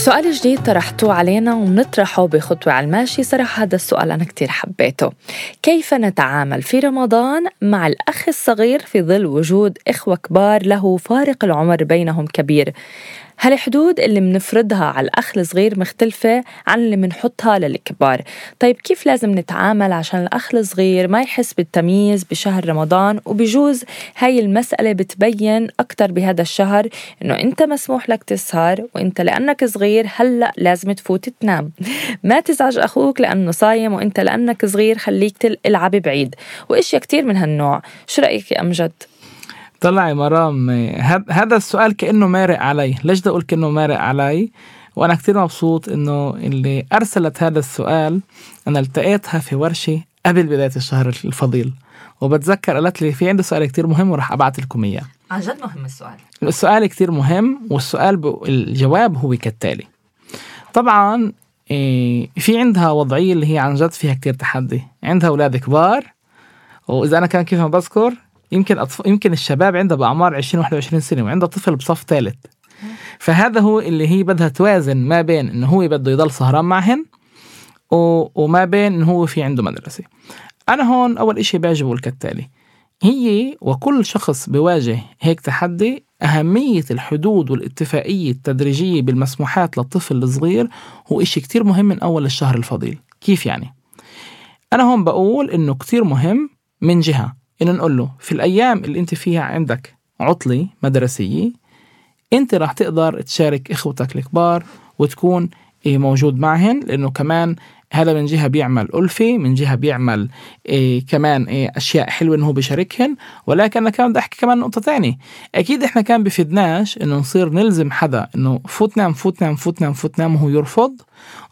سؤال جديد طرحتوه علينا ومنطرحه بخطوة على الماشي. صراحة هذا السؤال أنا كتير حبيته. كيف نتعامل في رمضان مع الأخ الصغير في ظل وجود إخوة كبار له فارق العمر بينهم كبير؟ هالحدود اللي منفرضها على الأخ الصغير مختلفة عن اللي منحطها للكبار. طيب كيف لازم نتعامل عشان الأخ الصغير ما يحس بالتمييز بشهر رمضان وبجوز هاي المسألة بتبين أكتر بهذا الشهر إنه أنت مسموح لك تسهر وأنت لأنك صغير هلأ لازم تفوت تنام. ما تزعج أخوك لأنه صايم وأنت لأنك صغير خليك تلعب بعيد. وإشياء كتير من هالنوع. شو رأيك يا أمجد؟ طلع مرام هذا السؤال كأنه مارق علي. ليش بدي أقول كأنه مارق علي؟ وأنا كتير مبسوط إنه اللي أرسلت هذا السؤال أنا التقيتها في ورشة قبل بداية الشهر الفضيل. وبتذكر قالت لي في عندي سؤال كتير مهم وراح أبعث لكم إياه. عن جد مهم السؤال. السؤال كتير مهم والسؤال ب... الجواب هو كالتالي. طبعا إيه في عندها وضعية اللي هي عن جد فيها كتير تحدي. عندها أولاد كبار وإذا أنا كان كيف ما بذكر يمكن أطف... يمكن الشباب عندها بأعمار 20 21 سنة وعندها طفل بصف ثالث. فهذا هو اللي هي بدها توازن ما بين إنه هو بده يضل سهران معهن و... وما بين إنه هو في عنده مدرسة. أنا هون أول إشي بيعجبه كالتالي هي وكل شخص بواجه هيك تحدي أهمية الحدود والاتفاقية التدريجية بالمسموحات للطفل الصغير هو إشي كتير مهم من أول الشهر الفضيل. كيف يعني؟ أنا هون بقول إنه كتير مهم من جهة. إنه نقول له في الأيام اللي أنت فيها عندك عطلة مدرسية أنت راح تقدر تشارك إخوتك الكبار وتكون إيه، موجود معهن لأنه كمان هذا من جهة بيعمل ألفة من جهة بيعمل إيه كمان إيه أشياء حلوة إنه هو بيشاركهن ولكن أنا كمان بدي أحكي كمان نقطة تانية. أكيد إحنا كان بفيدناش إنه نصير نلزم حدا إنه فوت نام فوت نام فوت نام فوت نام وهو يرفض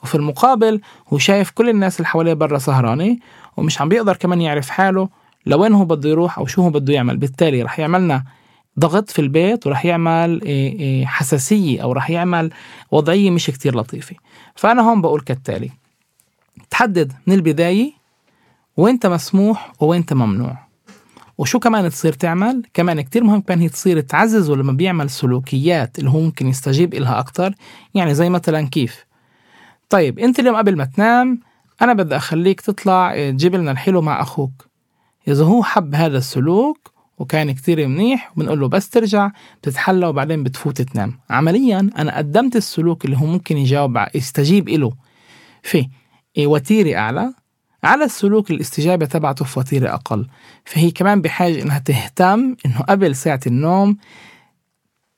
وفي المقابل هو شايف كل الناس اللي حواليه برا سهرانة ومش عم بيقدر كمان يعرف حاله لوين هو بده يروح أو شو هو بده يعمل. بالتالي رح يعملنا ضغط في البيت ورح يعمل إيه، إيه، حساسية أو رح يعمل وضعية مش كتير لطيفة. فأنا هون بقول كالتالي تحدد من البداية وين مسموح وين ممنوع. وشو كمان تصير تعمل؟ كمان كتير مهم كمان هي تصير تعزز لما بيعمل سلوكيات اللي هو ممكن يستجيب إلها أكتر. يعني زي مثلا كيف؟ طيب أنت اليوم قبل ما تنام أنا بدي أخليك تطلع إيه، تجيب لنا الحلو مع أخوك. إذا هو حب هذا السلوك وكان كتير منيح بنقول له بس ترجع بتتحلى وبعدين بتفوت تنام. عمليا أنا قدمت السلوك اللي هو ممكن يجاوب يستجيب إله. في وتيرة أعلى. على السلوك الاستجابة تبعته في وتيرة أقل. فهي كمان بحاجة إنها تهتم إنه قبل ساعة النوم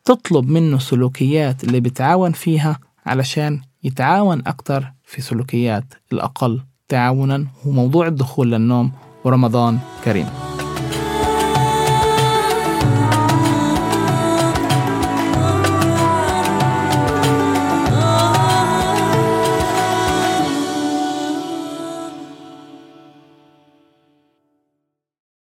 تطلب منه سلوكيات اللي بتعاون فيها علشان يتعاون أكتر في سلوكيات الأقل تعاونا. هو موضوع الدخول للنوم ورمضان كريم.